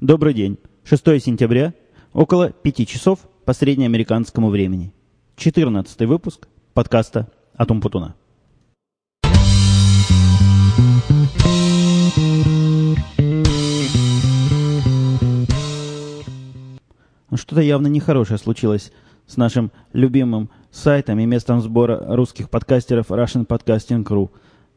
Добрый день. 6 сентября, около 5 часов по среднеамериканскому времени. 14 выпуск подкаста «Атом Путуна». Ну, что-то явно нехорошее случилось с нашим любимым сайтом и местом сбора русских подкастеров Russian Podcasting Crew.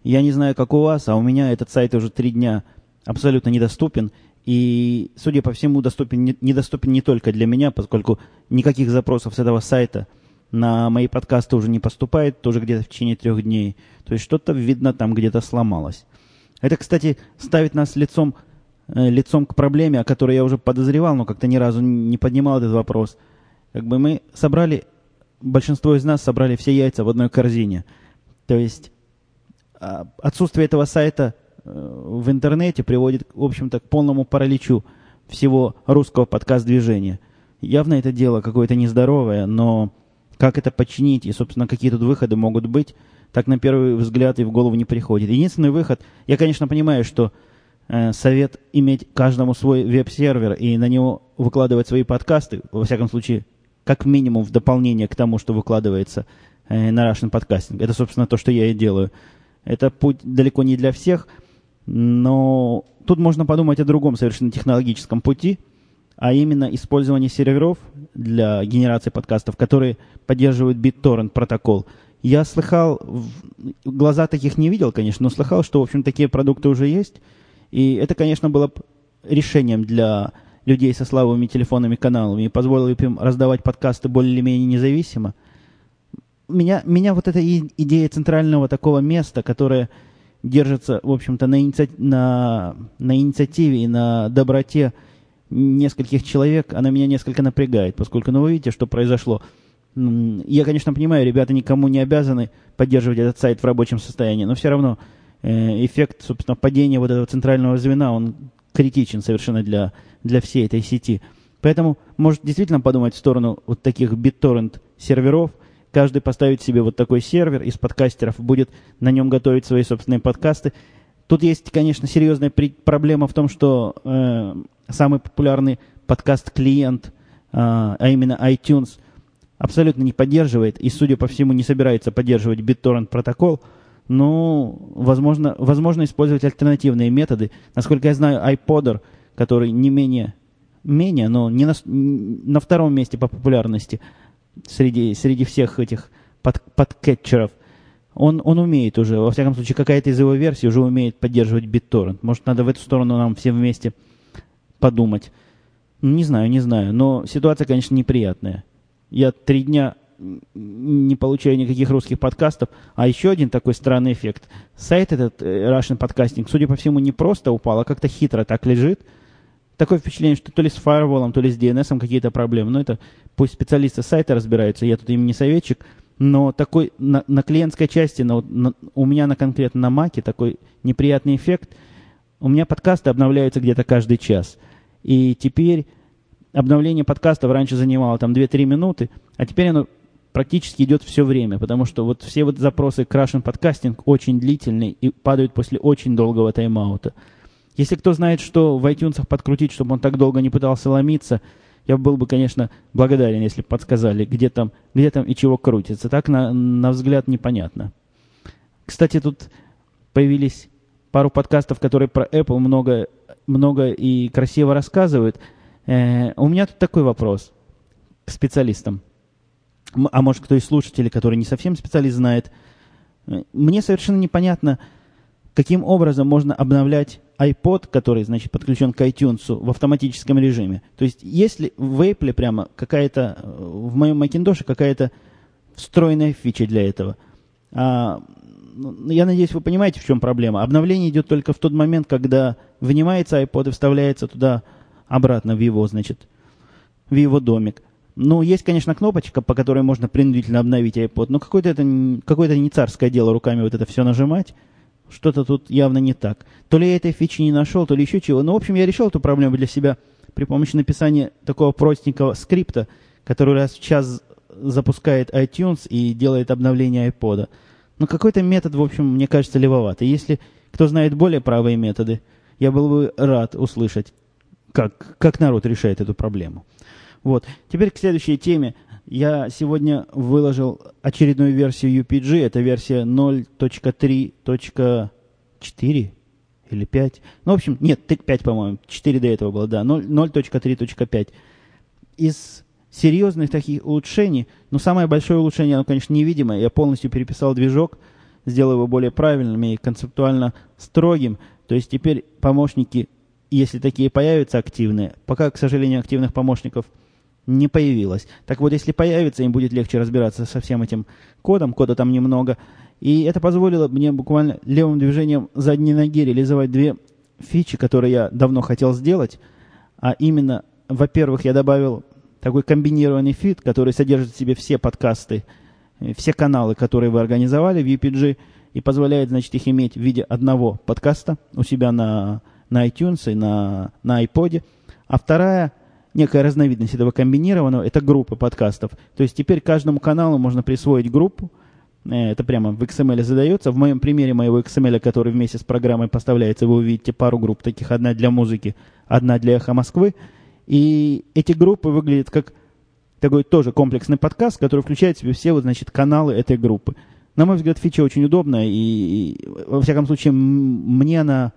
Я не знаю, как у вас, а у меня этот сайт уже три дня абсолютно недоступен. И, судя по всему, доступен, не, недоступен не только для меня, поскольку никаких запросов с этого сайта на мои подкасты уже не поступает, тоже где-то в течение трех дней. То есть что-то, видно, там где-то сломалось. Это, кстати, ставит нас лицом, э, лицом к проблеме, о которой я уже подозревал, но как-то ни разу не поднимал этот вопрос. Как бы мы собрали, большинство из нас собрали все яйца в одной корзине. То есть а, отсутствие этого сайта в интернете приводит, в общем-то, к полному параличу всего русского подкаст-движения. Явно это дело какое-то нездоровое, но как это починить и, собственно, какие тут выходы могут быть, так на первый взгляд и в голову не приходит. Единственный выход, я, конечно, понимаю, что э, совет иметь каждому свой веб-сервер и на него выкладывать свои подкасты, во всяком случае, как минимум в дополнение к тому, что выкладывается э, на Russian Podcasting. Это, собственно, то, что я и делаю. Это путь далеко не для всех, но тут можно подумать о другом совершенно технологическом пути, а именно использование серверов для генерации подкастов, которые поддерживают BitTorrent протокол. Я слыхал, глаза таких не видел, конечно, но слыхал, что, в общем, такие продукты уже есть. И это, конечно, было решением для людей со слабыми телефонами каналами и позволило им раздавать подкасты более или менее независимо меня, меня вот эта идея центрального такого места, которое держится, в общем-то, на, иници... на, на инициативе и на доброте нескольких человек, она меня несколько напрягает, поскольку, ну, вы видите, что произошло. Я, конечно, понимаю, ребята никому не обязаны поддерживать этот сайт в рабочем состоянии, но все равно э, эффект, собственно, падения вот этого центрального звена, он критичен совершенно для, для всей этой сети. Поэтому, может, действительно подумать в сторону вот таких BitTorrent серверов – Каждый поставит себе вот такой сервер из подкастеров, будет на нем готовить свои собственные подкасты. Тут есть, конечно, серьезная проблема в том, что э, самый популярный подкаст-клиент, э, а именно iTunes, абсолютно не поддерживает и, судя по всему, не собирается поддерживать BitTorrent протокол. Ну, возможно, возможно использовать альтернативные методы. Насколько я знаю, iPodder, который не менее, менее, но не на, на втором месте по популярности – среди, среди всех этих под, подкетчеров. Он, он умеет уже, во всяком случае, какая-то из его версий уже умеет поддерживать BitTorrent. Может, надо в эту сторону нам всем вместе подумать. Ну, не знаю, не знаю, но ситуация, конечно, неприятная. Я три дня не получаю никаких русских подкастов. А еще один такой странный эффект. Сайт этот, э, Russian Podcasting, судя по всему, не просто упал, а как-то хитро так лежит – такое впечатление, что то ли с фаерволом, то ли с DNS какие-то проблемы. Но это пусть специалисты сайта разбираются, я тут им не советчик. Но такой на, на клиентской части, на, на, у меня на конкретно на Маке такой неприятный эффект. У меня подкасты обновляются где-то каждый час. И теперь обновление подкастов раньше занимало там 2-3 минуты, а теперь оно практически идет все время, потому что вот все вот запросы к Russian Podcasting очень длительные и падают после очень долгого тайм-аута. Если кто знает, что в iTunes подкрутить, чтобы он так долго не пытался ломиться, я был бы, конечно, благодарен, если бы подсказали, где там, где там и чего крутится. Так, на, на взгляд, непонятно. Кстати, тут появились пару подкастов, которые про Apple много, много и красиво рассказывают. Э, у меня тут такой вопрос к специалистам. А может, кто из слушателей, который не совсем специалист, знает. Э, мне совершенно непонятно, каким образом можно обновлять iPod, который, значит, подключен к iTunes в автоматическом режиме. То есть, если в Apple прямо какая-то, э, в моем Macintosh какая-то встроенная фича для этого. А, ну, я надеюсь, вы понимаете, в чем проблема. Обновление идет только в тот момент, когда вынимается iPod и вставляется туда обратно в его, значит, в его домик. Ну, есть, конечно, кнопочка, по которой можно принудительно обновить iPod, но какое-то это какое-то не царское дело руками вот это все нажимать. Что-то тут явно не так. То ли я этой фичи не нашел, то ли еще чего. Но, в общем, я решил эту проблему для себя при помощи написания такого простенького скрипта, который раз в час запускает iTunes и делает обновление iPod. Но какой-то метод, в общем, мне кажется, левоватый. Если кто знает более правые методы, я был бы рад услышать, как, как народ решает эту проблему. Вот. Теперь к следующей теме. Я сегодня выложил очередную версию UPG. Это версия 0.3.4 или 5. Ну, в общем, нет, 5, по-моему. 4 до этого было, да. 0.3.5. Из серьезных таких улучшений, но самое большое улучшение, оно, конечно, невидимое. Я полностью переписал движок, сделал его более правильным и концептуально строгим. То есть теперь помощники, если такие появятся активные, пока, к сожалению, активных помощников не появилось. Так вот, если появится, им будет легче разбираться со всем этим кодом, кода там немного. И это позволило мне буквально левым движением задней ноги реализовать две фичи, которые я давно хотел сделать. А именно, во-первых, я добавил такой комбинированный feed, который содержит в себе все подкасты, э, все каналы, которые вы организовали в UPG, и позволяет, значит, их иметь в виде одного подкаста у себя на, на iTunes и на, на iPod. А вторая, некая разновидность этого комбинированного, это группа подкастов. То есть теперь каждому каналу можно присвоить группу, Э, это прямо в XML задается. В моем примере моего XML, который вместе с программой поставляется, вы увидите пару групп таких. Одна для музыки, одна для эхо Москвы. И эти группы выглядят как такой тоже комплексный подкаст, который включает в себя все вот, значит, каналы этой группы. На мой взгляд, фича очень удобная, и, и во всяком случае, мне она,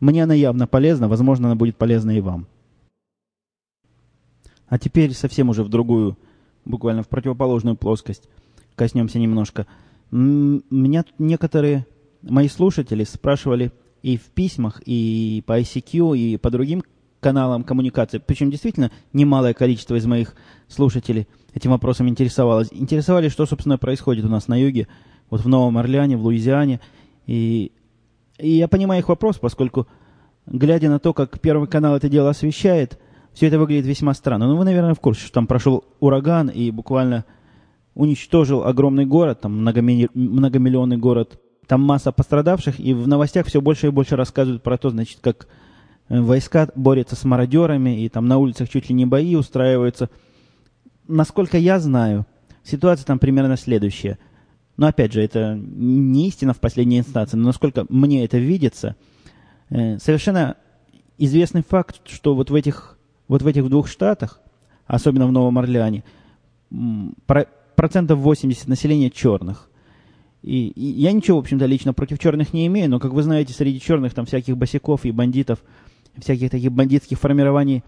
мне она явно полезна, возможно, она будет полезна и вам. А теперь совсем уже в другую, буквально в противоположную плоскость коснемся немножко. Меня тут некоторые мои слушатели спрашивали и в письмах, и по ICQ, и по другим каналам коммуникации. Причем действительно немалое количество из моих слушателей этим вопросом интересовалось. Интересовали, что, собственно, происходит у нас на юге, вот в Новом Орлеане, в Луизиане. И, и я понимаю их вопрос, поскольку, глядя на то, как Первый канал это дело освещает, все это выглядит весьма странно. Ну, вы, наверное, в курсе, что там прошел ураган, и буквально уничтожил огромный город, там многоми... многомиллионный город, там масса пострадавших, и в новостях все больше и больше рассказывают про то, значит, как э, войска борются с мародерами, и там на улицах чуть ли не бои устраиваются. Насколько я знаю, ситуация там примерно следующая. Но опять же, это не истина в последней инстанции, но насколько мне это видится, э, совершенно известный факт, что вот в этих, вот в этих двух штатах, особенно в Новом Орлеане, процентов 80 населения черных. И, и я ничего, в общем-то, лично против черных не имею, но, как вы знаете, среди черных там всяких босиков и бандитов, всяких таких бандитских формирований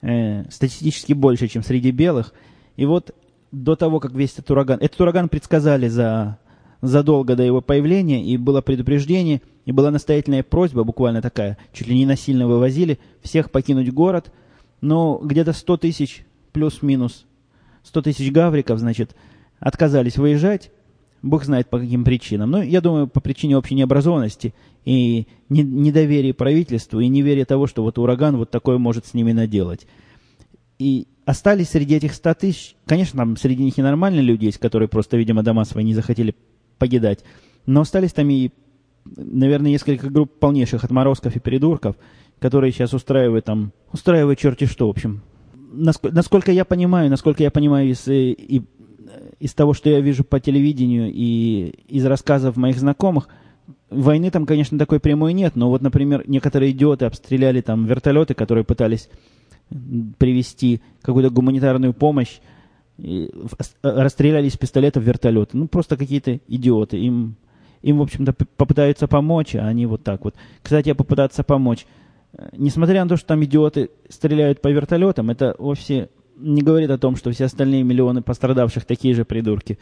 э, статистически больше, чем среди белых. И вот до того, как весь этот ураган... Этот ураган предсказали за, задолго до его появления, и было предупреждение, и была настоятельная просьба, буквально такая, чуть ли не насильно вывозили, всех покинуть город, но где-то 100 тысяч плюс-минус 100 тысяч гавриков, значит, отказались выезжать, бог знает по каким причинам. Но я думаю, по причине общей необразованности и недоверия правительству, и неверия того, что вот ураган вот такое может с ними наделать. И остались среди этих 100 тысяч, конечно, там среди них и нормальные люди есть, которые просто, видимо, дома свои не захотели покидать, но остались там и, наверное, несколько групп полнейших отморозков и придурков, которые сейчас устраивают там, устраивают черти что, в общем, насколько я понимаю, насколько я понимаю из, э, и, из того, что я вижу по телевидению и из рассказов моих знакомых, войны там, конечно, такой прямой нет, но вот, например, некоторые идиоты обстреляли там вертолеты, которые пытались привести какую-то гуманитарную помощь, и расстреляли из пистолетов вертолеты. Ну, просто какие-то идиоты. Им, им в общем-то, попытаются помочь, а они вот так вот. Кстати, попытаться помочь – несмотря на то, что там идиоты стреляют по вертолетам, это вовсе не говорит о том, что все остальные миллионы пострадавших такие же придурки.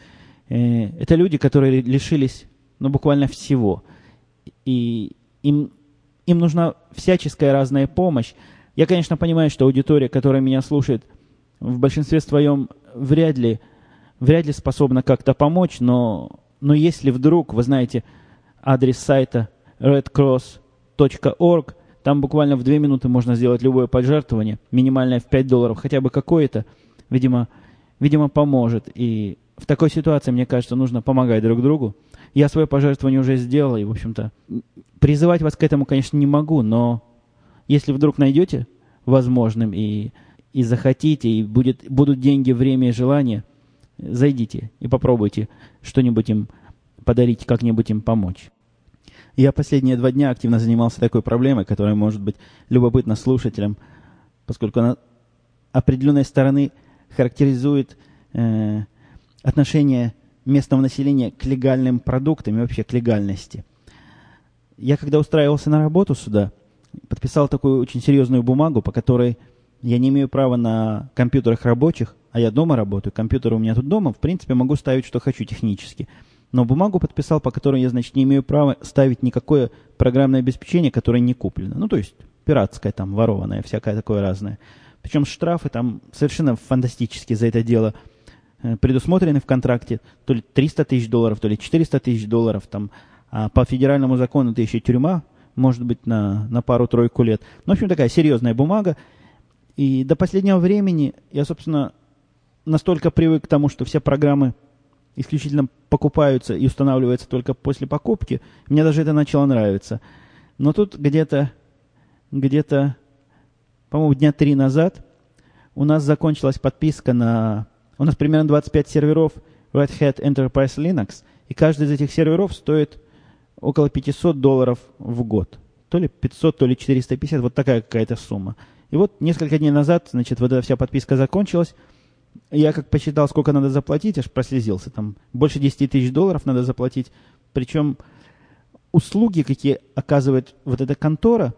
Э, это люди, которые лишились, ну, буквально всего. И им, им нужна всяческая разная помощь. Я, конечно, понимаю, что аудитория, которая меня слушает, в большинстве своем вряд ли, вряд ли способна как-то помочь, но, но если вдруг, вы знаете, адрес сайта redcross.org – там буквально в две минуты можно сделать любое пожертвование, минимальное в 5 долларов, хотя бы какое-то, видимо, видимо, поможет. И в такой ситуации, мне кажется, нужно помогать друг другу. Я свое пожертвование уже сделал, и, в общем-то, призывать вас к этому, конечно, не могу, но если вдруг найдете возможным и, и захотите, и будет, будут деньги, время и желание, зайдите и попробуйте что-нибудь им подарить, как-нибудь им помочь. Я последние два дня активно занимался такой проблемой, которая может быть любопытна слушателям. поскольку она определенной стороны характеризует э, отношение местного населения к легальным продуктам и вообще к легальности. Я когда устраивался на работу сюда, подписал такую очень серьезную бумагу, по которой я не имею права на компьютерах рабочих, а я дома работаю, компьютер у меня тут дома, в принципе, могу ставить, что хочу технически. Но бумагу подписал, по которой я, значит, не имею права ставить никакое программное обеспечение, которое не куплено. Ну, то есть пиратское там, ворованное, всякое такое разное. Причем штрафы там совершенно фантастические за это дело э, предусмотрены в контракте. То ли 300 тысяч долларов, то ли 400 тысяч долларов. Там, а по федеральному закону это еще тюрьма, может быть, на, на пару-тройку лет. Ну, в общем, такая серьезная бумага. И до последнего времени я, собственно, настолько привык к тому, что все программы исключительно покупаются и устанавливаются только после покупки, мне даже это начало нравиться. Но тут где-то, где-то, по-моему, дня три назад у нас закончилась подписка на... У нас примерно 25 серверов Red Hat Enterprise Linux, и каждый из этих серверов стоит около 500 долларов в год. То ли 500, то ли 450, вот такая какая-то сумма. И вот несколько дней назад, значит, вот эта вся подписка закончилась. Я как посчитал, сколько надо заплатить, аж прослезился. Там больше 10 тысяч долларов надо заплатить. Причем услуги, какие оказывает вот эта контора,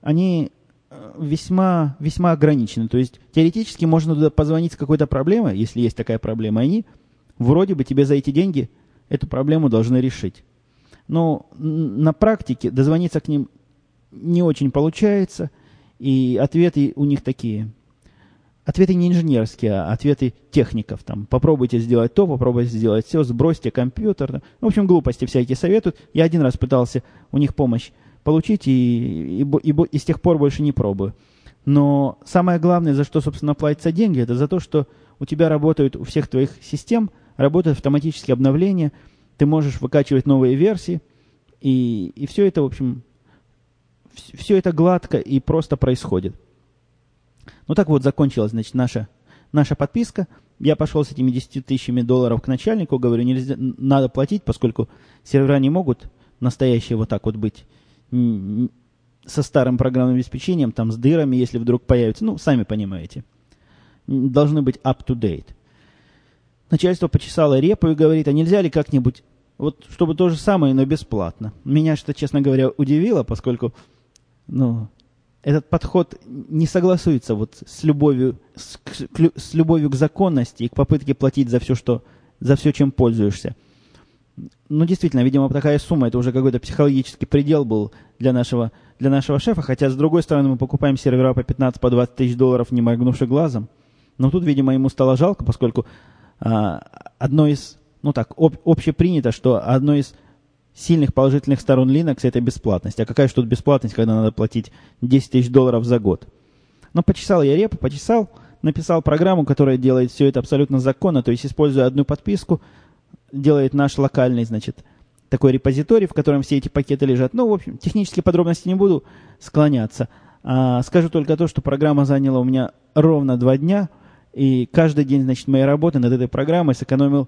они э, весьма, весьма ограничены. То есть теоретически можно туда позвонить с какой-то проблемой, если есть такая проблема. Они вроде бы тебе за эти деньги эту проблему должны решить. Но на практике дозвониться к ним не очень получается, и ответы у них такие. Ответы не инженерские, а ответы техников. Там, попробуйте сделать то, попробуйте сделать все, сбросьте компьютер. В общем, глупости всякие советуют. Я один раз пытался у них помощь получить, и, и, и, и с тех пор больше не пробую. Но самое главное, за что, собственно, платятся деньги, это за то, что у тебя работают, у всех твоих систем работают автоматические обновления – ты можешь выкачивать новые версии, и, и все это, в общем, все это гладко и просто происходит. Ну так вот, закончилась, значит, наша, наша подписка. Я пошел с этими 10 тысячами долларов к начальнику, говорю, нельзя, надо платить, поскольку сервера не могут настоящие вот так вот быть со старым программным обеспечением, там с дырами, если вдруг появится. Ну, сами понимаете. Должны быть up-to-date. Начальство почесало репу и говорит, а нельзя ли как-нибудь, вот чтобы то же самое, но бесплатно. Меня что, честно говоря, удивило, поскольку, ну, этот подход не согласуется вот с любовью, с, к, с любовью к законности и к попытке платить за все, что, за все, чем пользуешься. Ну, действительно, видимо, такая сумма, это уже какой-то психологический предел был для нашего, для нашего шефа, хотя, с другой стороны, мы покупаем сервера по 15-20 по тысяч долларов, не моргнувши глазом. Но тут, видимо, ему стало жалко, поскольку а, одно из, ну так, об, общепринято, что одно из сильных положительных сторон Linux это бесплатность. А какая же тут бесплатность, когда надо платить 10 тысяч долларов за год? Но почесал я репу, почесал, написал программу, которая делает все это абсолютно законно, то есть используя одну подписку, делает наш локальный, значит, такой репозиторий, в котором все эти пакеты лежат. Ну, в общем, технические подробности не буду склоняться. А, скажу только то, что программа заняла у меня ровно два дня – и каждый день, значит, моей работы над этой программой сэкономил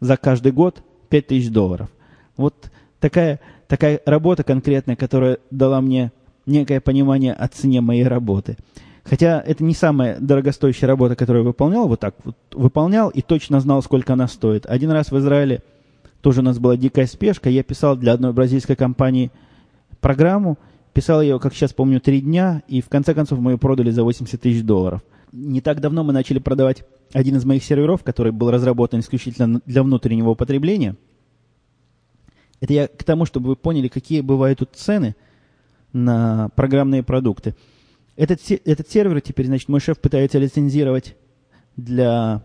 за каждый год 5000 долларов. Вот такая, такая работа конкретная, которая дала мне некое понимание о цене моей работы. Хотя это не самая дорогостоящая работа, которую я выполнял, вот так вот выполнял и точно знал, сколько она стоит. Один раз в Израиле тоже у нас была дикая спешка, я писал для одной бразильской компании программу, писал ее, как сейчас помню, три дня, и в конце концов мы ее продали за 80 тысяч долларов – не так давно мы начали продавать один из моих серверов, который был разработан исключительно для внутреннего употребления. Это я к тому, чтобы вы поняли, какие бывают тут цены на программные продукты. Этот, этот сервер теперь, значит, мой шеф пытается лицензировать для,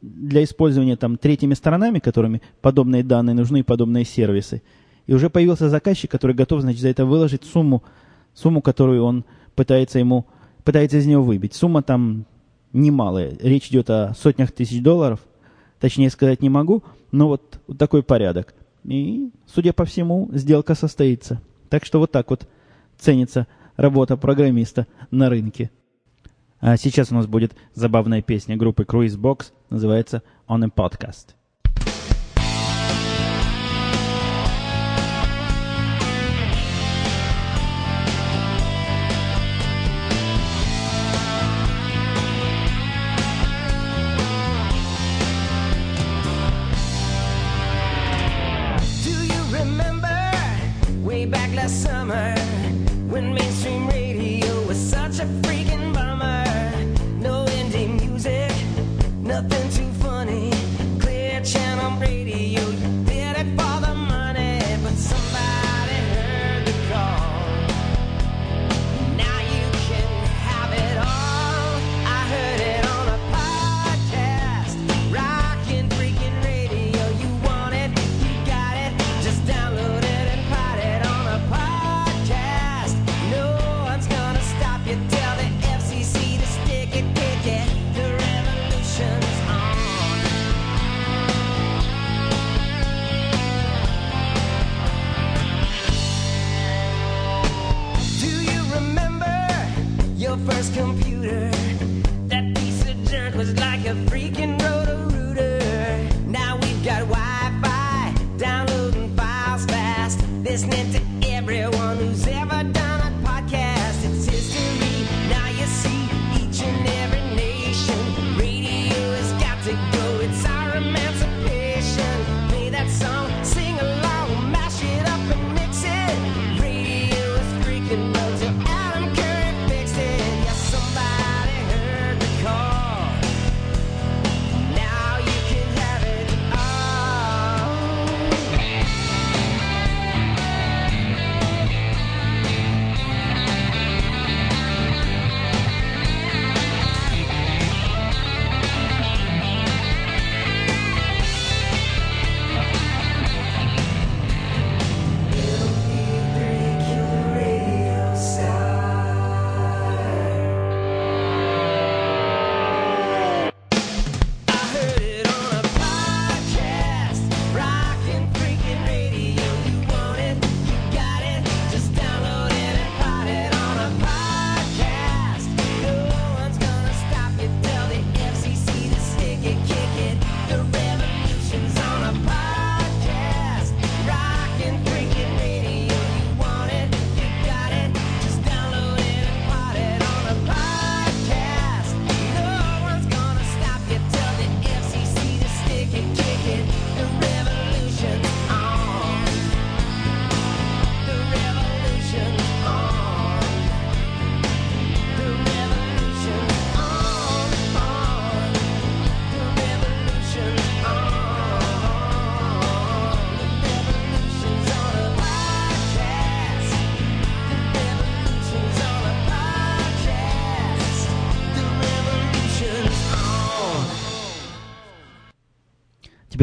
для использования там третьими сторонами, которыми подобные данные нужны подобные сервисы. И уже появился заказчик, который готов, значит, за это выложить сумму, сумму, которую он пытается ему пытается из него выбить. Сумма там немалая. Речь идет о сотнях тысяч долларов. Точнее сказать не могу, но вот, вот такой порядок. И, судя по всему, сделка состоится. Так что вот так вот ценится работа программиста на рынке. А сейчас у нас будет забавная песня группы Cruise Box, называется On a Podcast.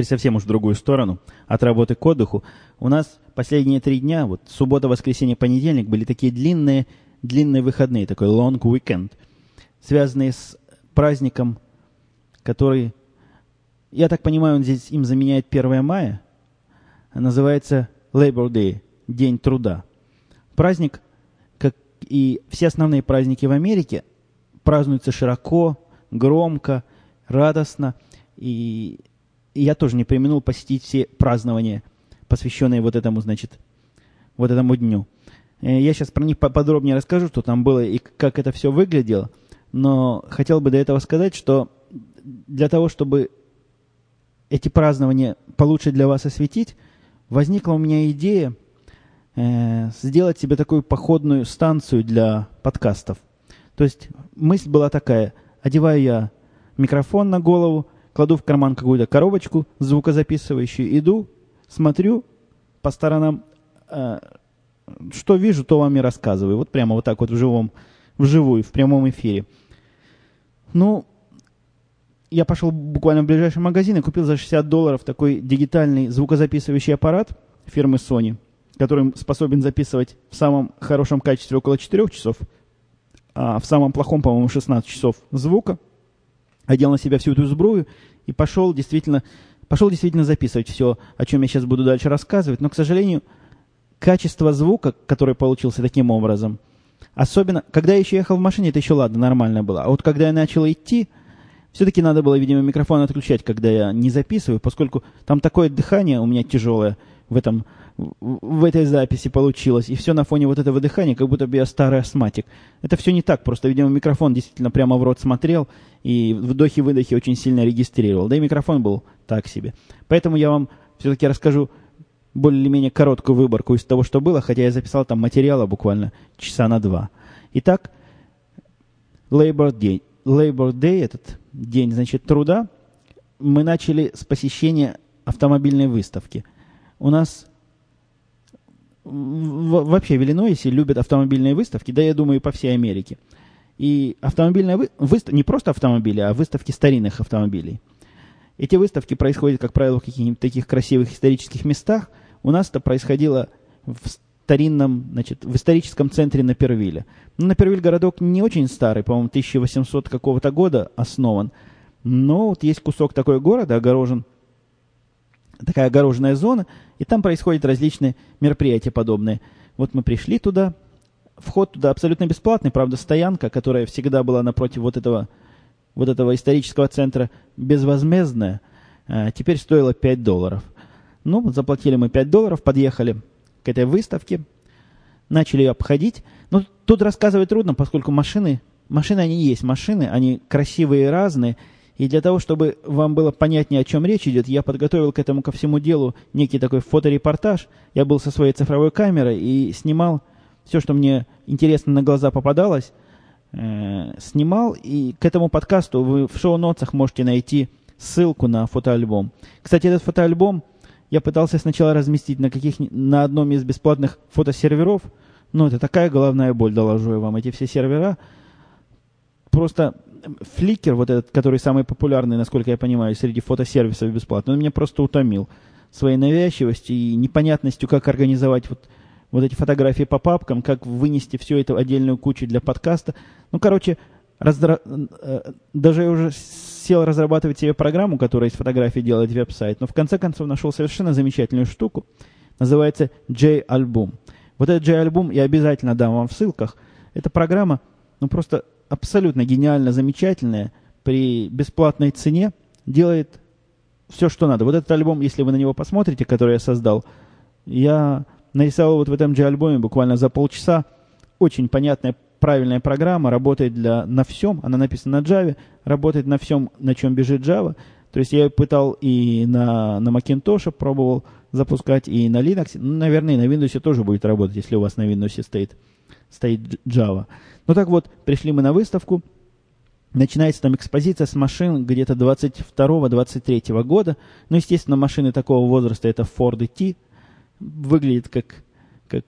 Совсем уж в другую сторону, от работы к отдыху. У нас последние три дня, вот суббота, воскресенье, понедельник, были такие длинные, длинные выходные, такой long weekend, связанные с праздником, который, я так понимаю, он здесь им заменяет 1 мая, называется Labor Day, День труда. Праздник, как и все основные праздники в Америке, празднуются широко, громко, радостно, и и я тоже не применил посетить все празднования, посвященные вот этому, значит, вот этому дню. Э, Я сейчас про них поподробнее расскажу, что там было и как это все выглядело. Но хотел бы до этого сказать, что для того, чтобы эти празднования получше для вас осветить, возникла у меня идея э, сделать себе такую походную станцию для подкастов. То есть мысль была такая, одеваю я микрофон на голову, кладу в карман какую-то коробочку звукозаписывающую, иду, смотрю по сторонам, э, что вижу, то вам и рассказываю. Вот прямо вот так вот в живом, вживую, в прямом эфире. Ну, я пошел буквально в ближайший магазин и купил за 60 долларов такой дигитальный звукозаписывающий аппарат фирмы Sony, который способен записывать в самом хорошем качестве около 4 часов, а в самом плохом, по-моему, 16 часов звука. Одел на себя всю эту сбрую и пошел действительно, пошел действительно записывать все, о чем я сейчас буду дальше рассказывать. Но, к сожалению, качество звука, который получился таким образом, особенно, когда я еще ехал в машине, это еще ладно, нормально было. А вот когда я начал идти, все-таки надо было, видимо, микрофон отключать, когда я не записываю, поскольку там такое дыхание у меня тяжелое в, этом, в, этой записи получилось. И все на фоне вот этого дыхания, как будто бы я старый астматик. Это все не так, просто, видимо, микрофон действительно прямо в рот смотрел и вдохи-выдохи очень сильно регистрировал. Да и микрофон был так себе. Поэтому я вам все-таки расскажу более-менее короткую выборку из того, что было, хотя я записал там материала буквально часа на два. Итак, Labor Day. Labor Day, этот день, значит, труда, мы начали с посещения автомобильной выставки. У нас вообще в Иллинойсе любят автомобильные выставки, да, я думаю, и по всей Америке. И автомобильная вы... выставка, не просто автомобили, а выставки старинных автомобилей. Эти выставки происходят, как правило, в каких-нибудь таких красивых исторических местах. У нас это происходило в старинном, значит, в историческом центре Напервилля. Ну, Напервиль городок не очень старый, по-моему, 1800 какого-то года основан. Но вот есть кусок такой города, огорожен, такая огороженная зона, и там происходят различные мероприятия подобные. Вот мы пришли туда, вход туда абсолютно бесплатный, правда, стоянка, которая всегда была напротив вот этого, вот этого исторического центра, безвозмездная, э, теперь стоила 5 долларов. Ну, заплатили мы 5 долларов, подъехали к этой выставке, начали ее обходить. Но тут рассказывать трудно, поскольку машины, машины они есть, машины, они красивые и разные. И для того, чтобы вам было понятнее, о чем речь идет, я подготовил к этому ко всему делу некий такой фоторепортаж. Я был со своей цифровой камерой и снимал все, что мне интересно на глаза попадалось, э, снимал. И к этому подкасту вы в шоу-нотах можете найти ссылку на фотоальбом. Кстати, этот фотоальбом я пытался сначала разместить на, каких, на одном из бесплатных фотосерверов, но это такая головная боль, доложу я вам. Эти все сервера просто Flickr, вот этот, который самый популярный, насколько я понимаю, среди фотосервисов бесплатно, он меня просто утомил своей навязчивостью и непонятностью, как организовать вот, вот эти фотографии по папкам, как вынести все это в отдельную кучу для подкаста. Ну, короче, раздра... э, даже я уже сел разрабатывать себе программу, которая из фотографий делает веб-сайт, но в конце концов нашел совершенно замечательную штуку. Называется J-альбом. Вот этот J-альбом я обязательно дам вам в ссылках. Эта программа, ну, просто абсолютно гениально замечательная, при бесплатной цене делает все, что надо. Вот этот альбом, если вы на него посмотрите, который я создал, я нарисовал вот в этом же альбоме буквально за полчаса. Очень понятная, правильная программа, работает для, на всем, она написана на Java, работает на всем, на чем бежит Java. То есть я ее пытал и на, на Macintosh пробовал запускать, и на Linux. Ну, наверное, и на Windows тоже будет работать, если у вас на Windows стоит, стоит Java. Ну так вот, пришли мы на выставку. Начинается там экспозиция с машин где-то 22-23 года. Ну, естественно, машины такого возраста это Ford T. Выглядит как, как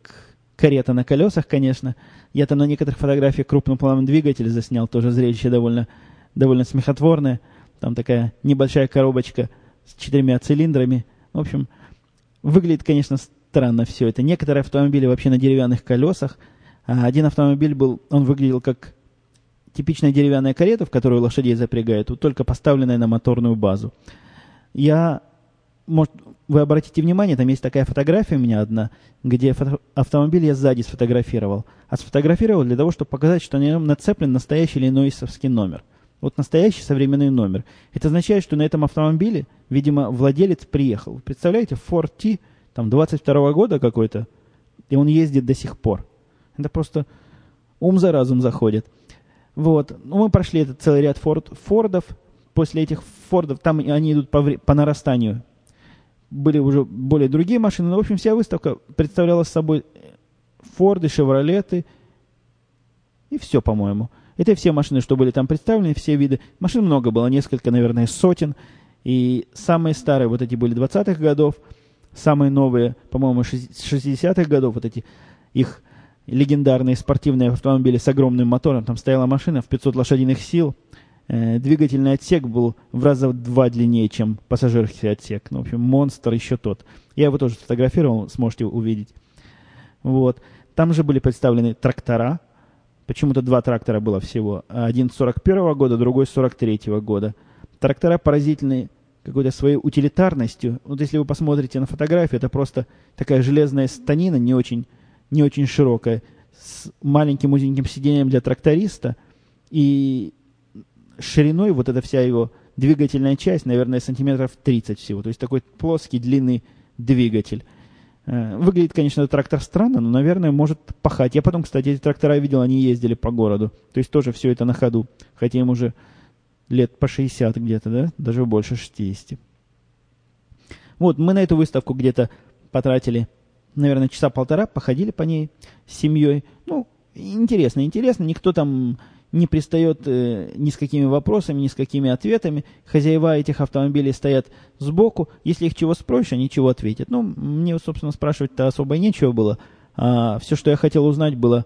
карета на колесах, конечно. Я там на некоторых фотографиях крупноплановый двигатель заснял. Тоже зрелище довольно, довольно смехотворное. Там такая небольшая коробочка с четырьмя цилиндрами. В общем, выглядит, конечно, странно все это. Некоторые автомобили вообще на деревянных колесах – один автомобиль был, он выглядел как типичная деревянная карета, в которую лошадей запрягают, вот только поставленная на моторную базу. Я, может, вы обратите внимание, там есть такая фотография у меня одна, где фото- автомобиль я сзади сфотографировал. А сфотографировал для того, чтобы показать, что на нем нацеплен настоящий иллинойсовский номер. Вот настоящий современный номер. Это означает, что на этом автомобиле, видимо, владелец приехал. Представляете, Ford T, там, 22 -го года какой-то, и он ездит до сих пор. Это просто ум за разум заходит. Вот. Ну, мы прошли этот целый ряд форд, фордов. После этих фордов, там они идут по, по нарастанию. Были уже более другие машины. Но, в общем, вся выставка представляла собой Форды, Шевролеты и все, по-моему. Это все машины, что были там представлены, все виды. Машин много было, несколько, наверное, сотен. И самые старые вот эти были 20-х годов. Самые новые, по-моему, 60-х годов, вот эти их легендарные спортивные автомобили с огромным мотором. Там стояла машина в 500 лошадиных сил. Э, двигательный отсек был в раза два длиннее, чем пассажирский отсек. Ну, в общем, монстр еще тот. Я его тоже сфотографировал, сможете увидеть. Вот. Там же были представлены трактора. Почему-то два трактора было всего. Один с 41 года, другой с 43 года. Трактора поразительные какой-то своей утилитарностью. Вот если вы посмотрите на фотографию, это просто такая железная станина, не очень не очень широкая, с маленьким узеньким сиденьем для тракториста, и шириной вот эта вся его двигательная часть, наверное, сантиметров 30 всего. То есть такой плоский, длинный двигатель. Э, выглядит, конечно, трактор странно, но, наверное, может пахать. Я потом, кстати, эти трактора видел, они ездили по городу. То есть тоже все это на ходу. Хотя им уже лет по 60 где-то, да? Даже больше 60. Вот, мы на эту выставку где-то потратили наверное, часа полтора, походили по ней с семьей. Ну, интересно, интересно, никто там не пристает э, ни с какими вопросами, ни с какими ответами. Хозяева этих автомобилей стоят сбоку. Если их чего спросишь, они чего ответят. Ну, мне, собственно, спрашивать-то особо и нечего было. А все, что я хотел узнать, было,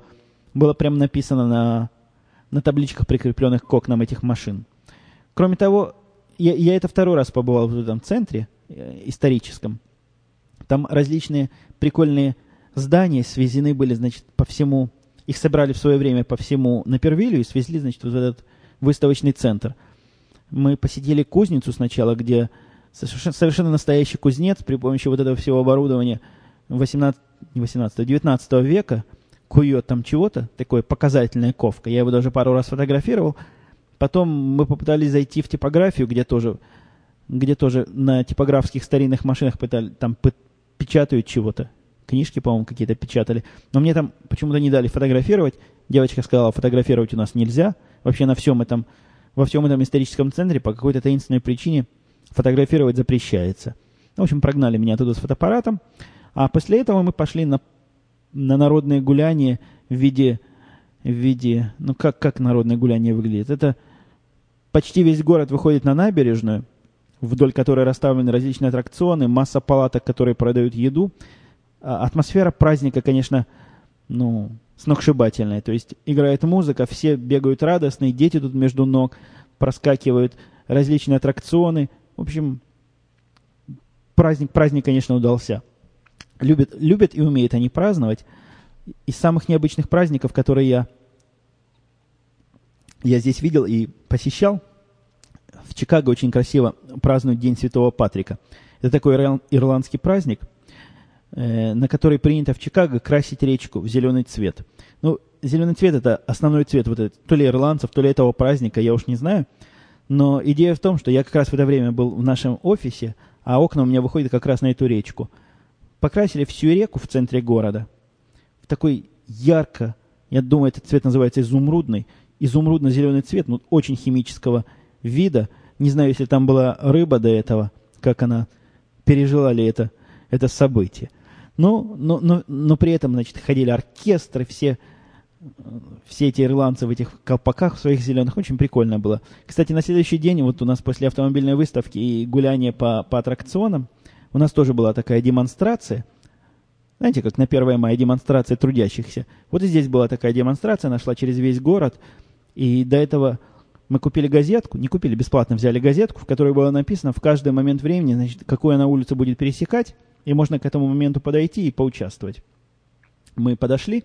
было прямо написано на, на табличках, прикрепленных к окнам этих машин. Кроме того, я, я это второй раз побывал в этом центре э, историческом. Там различные прикольные здания свезены были, значит, по всему, их собрали в свое время по всему Напервилю и свезли, значит, вот в этот выставочный центр. Мы посетили кузницу сначала, где совершенно, настоящий кузнец при помощи вот этого всего оборудования 18, 18 19 века кует там чего-то, такое показательная ковка. Я его даже пару раз фотографировал. Потом мы попытались зайти в типографию, где тоже, где тоже на типографских старинных машинах пытали, там пы- печатают чего-то. Книжки, по-моему, какие-то печатали. Но мне там почему-то не дали фотографировать. Девочка сказала, фотографировать у нас нельзя. Вообще на всем этом, во всем этом историческом центре по какой-то таинственной причине фотографировать запрещается. В общем, прогнали меня туда с фотоаппаратом. А после этого мы пошли на, на народные гуляния в виде, в виде... Ну, как, как народное гуляние выглядит? Это почти весь город выходит на набережную, вдоль которой расставлены различные аттракционы, масса палаток, которые продают еду. А атмосфера праздника, конечно, ну, сногсшибательная. То есть играет музыка, все бегают радостные, дети тут между ног, проскакивают различные аттракционы. В общем, праздник, праздник, конечно, удался. Любят, любят и умеют они праздновать. Из самых необычных праздников, которые я, я здесь видел и посещал, в Чикаго очень красиво празднуют День Святого Патрика. Это такой ирлан- ирландский праздник, э, на который принято в Чикаго красить речку в зеленый цвет. Ну, зеленый цвет это основной цвет вот этот, то ли ирландцев, то ли этого праздника, я уж не знаю. Но идея в том, что я как раз в это время был в нашем офисе, а окна у меня выходят как раз на эту речку. Покрасили всю реку в центре города в такой ярко, я думаю, этот цвет называется изумрудный, изумрудно-зеленый цвет, ну, очень химического вида. Не знаю, если там была рыба до этого, как она пережила ли это, это событие. Но, но, но, но при этом, значит, ходили оркестры, все, все эти ирландцы в этих колпаках в своих зеленых. Очень прикольно было. Кстати, на следующий день, вот у нас после автомобильной выставки и гуляния по, по аттракционам, у нас тоже была такая демонстрация. Знаете, как на 1 мая демонстрация трудящихся. Вот и здесь была такая демонстрация, она шла через весь город. И до этого мы купили газетку, не купили, бесплатно взяли газетку, в которой было написано в каждый момент времени, значит, какую она улицу будет пересекать, и можно к этому моменту подойти и поучаствовать. Мы подошли.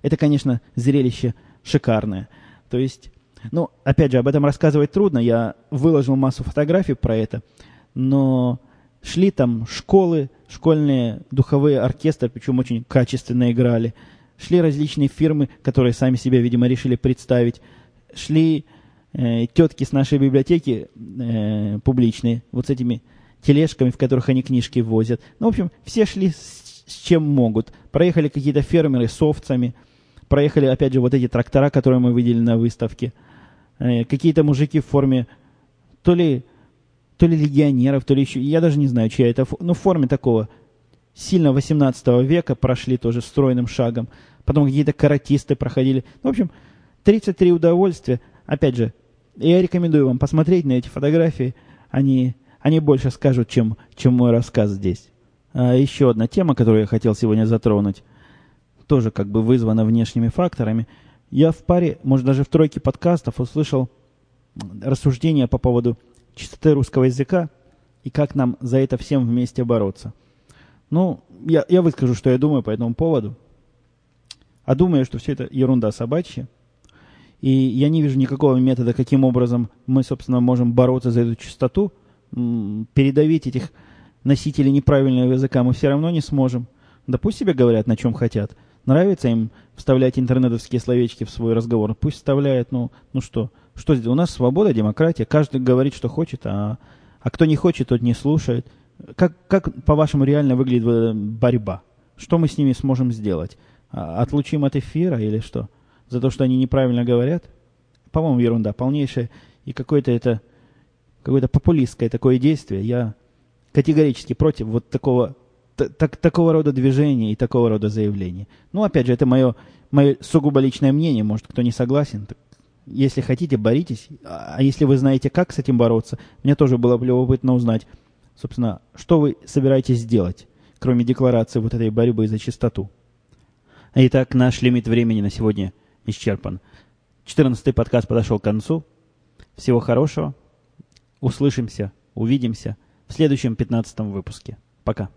Это, конечно, зрелище шикарное. То есть, ну, опять же, об этом рассказывать трудно. Я выложил массу фотографий про это, но шли там школы, школьные духовые оркестры, причем очень качественно играли. Шли различные фирмы, которые сами себя, видимо, решили представить. Шли э, тетки с нашей библиотеки э, публичные, вот с этими тележками, в которых они книжки возят. Ну, в общем, все шли с, с чем могут. Проехали какие-то фермеры с овцами, проехали, опять же, вот эти трактора, которые мы видели на выставке. Э, какие-то мужики в форме то ли то ли легионеров, то ли еще, я даже не знаю, чья это, ну, в форме такого сильно 18 века прошли тоже стройным шагом. Потом какие-то каратисты проходили. Ну, в общем, 33 удовольствия. Опять же, я рекомендую вам посмотреть на эти фотографии. Они, они больше скажут, чем, чем мой рассказ здесь. А еще одна тема, которую я хотел сегодня затронуть, тоже как бы вызвана внешними факторами. Я в паре, может даже в тройке подкастов услышал рассуждения по поводу чистоты русского языка и как нам за это всем вместе бороться. Ну, я, я выскажу, что я думаю по этому поводу. А думаю, что все это ерунда собачья. И я не вижу никакого метода, каким образом мы, собственно, можем бороться за эту чистоту. М, Передавить этих носителей неправильного языка мы все равно не сможем. Да пусть себе говорят, на чем хотят. Нравится им вставлять интернетовские словечки в свой разговор. Пусть вставляют, ну, ну что. Что здесь? У нас свобода, демократия. Каждый говорит, что хочет, а, а кто не хочет, тот не слушает. Как, как по-вашему, реально выглядит э, борьба? Что мы с ними сможем сделать? А, Отлучим от эфира или что? За то, что они неправильно говорят? По-моему, ерунда полнейшая. И какое-то это, какое-то популистское такое действие. Я категорически против вот такого, та- так- такого рода движения и такого рода заявлений. Ну, опять же, это мое, мое сугубо личное мнение. Может, кто не согласен, так если хотите, боритесь. А а если вы знаете, как с этим бороться, мне тоже было бы любопытно узнать, собственно, что вы собираетесь сделать, кроме декларации вот этой борьбы за чистоту. Итак, наш лимит времени на сегодня исчерпан. 14 подкаст подошел к концу. Всего хорошего. Услышимся, увидимся в следующем 15 выпуске. Пока.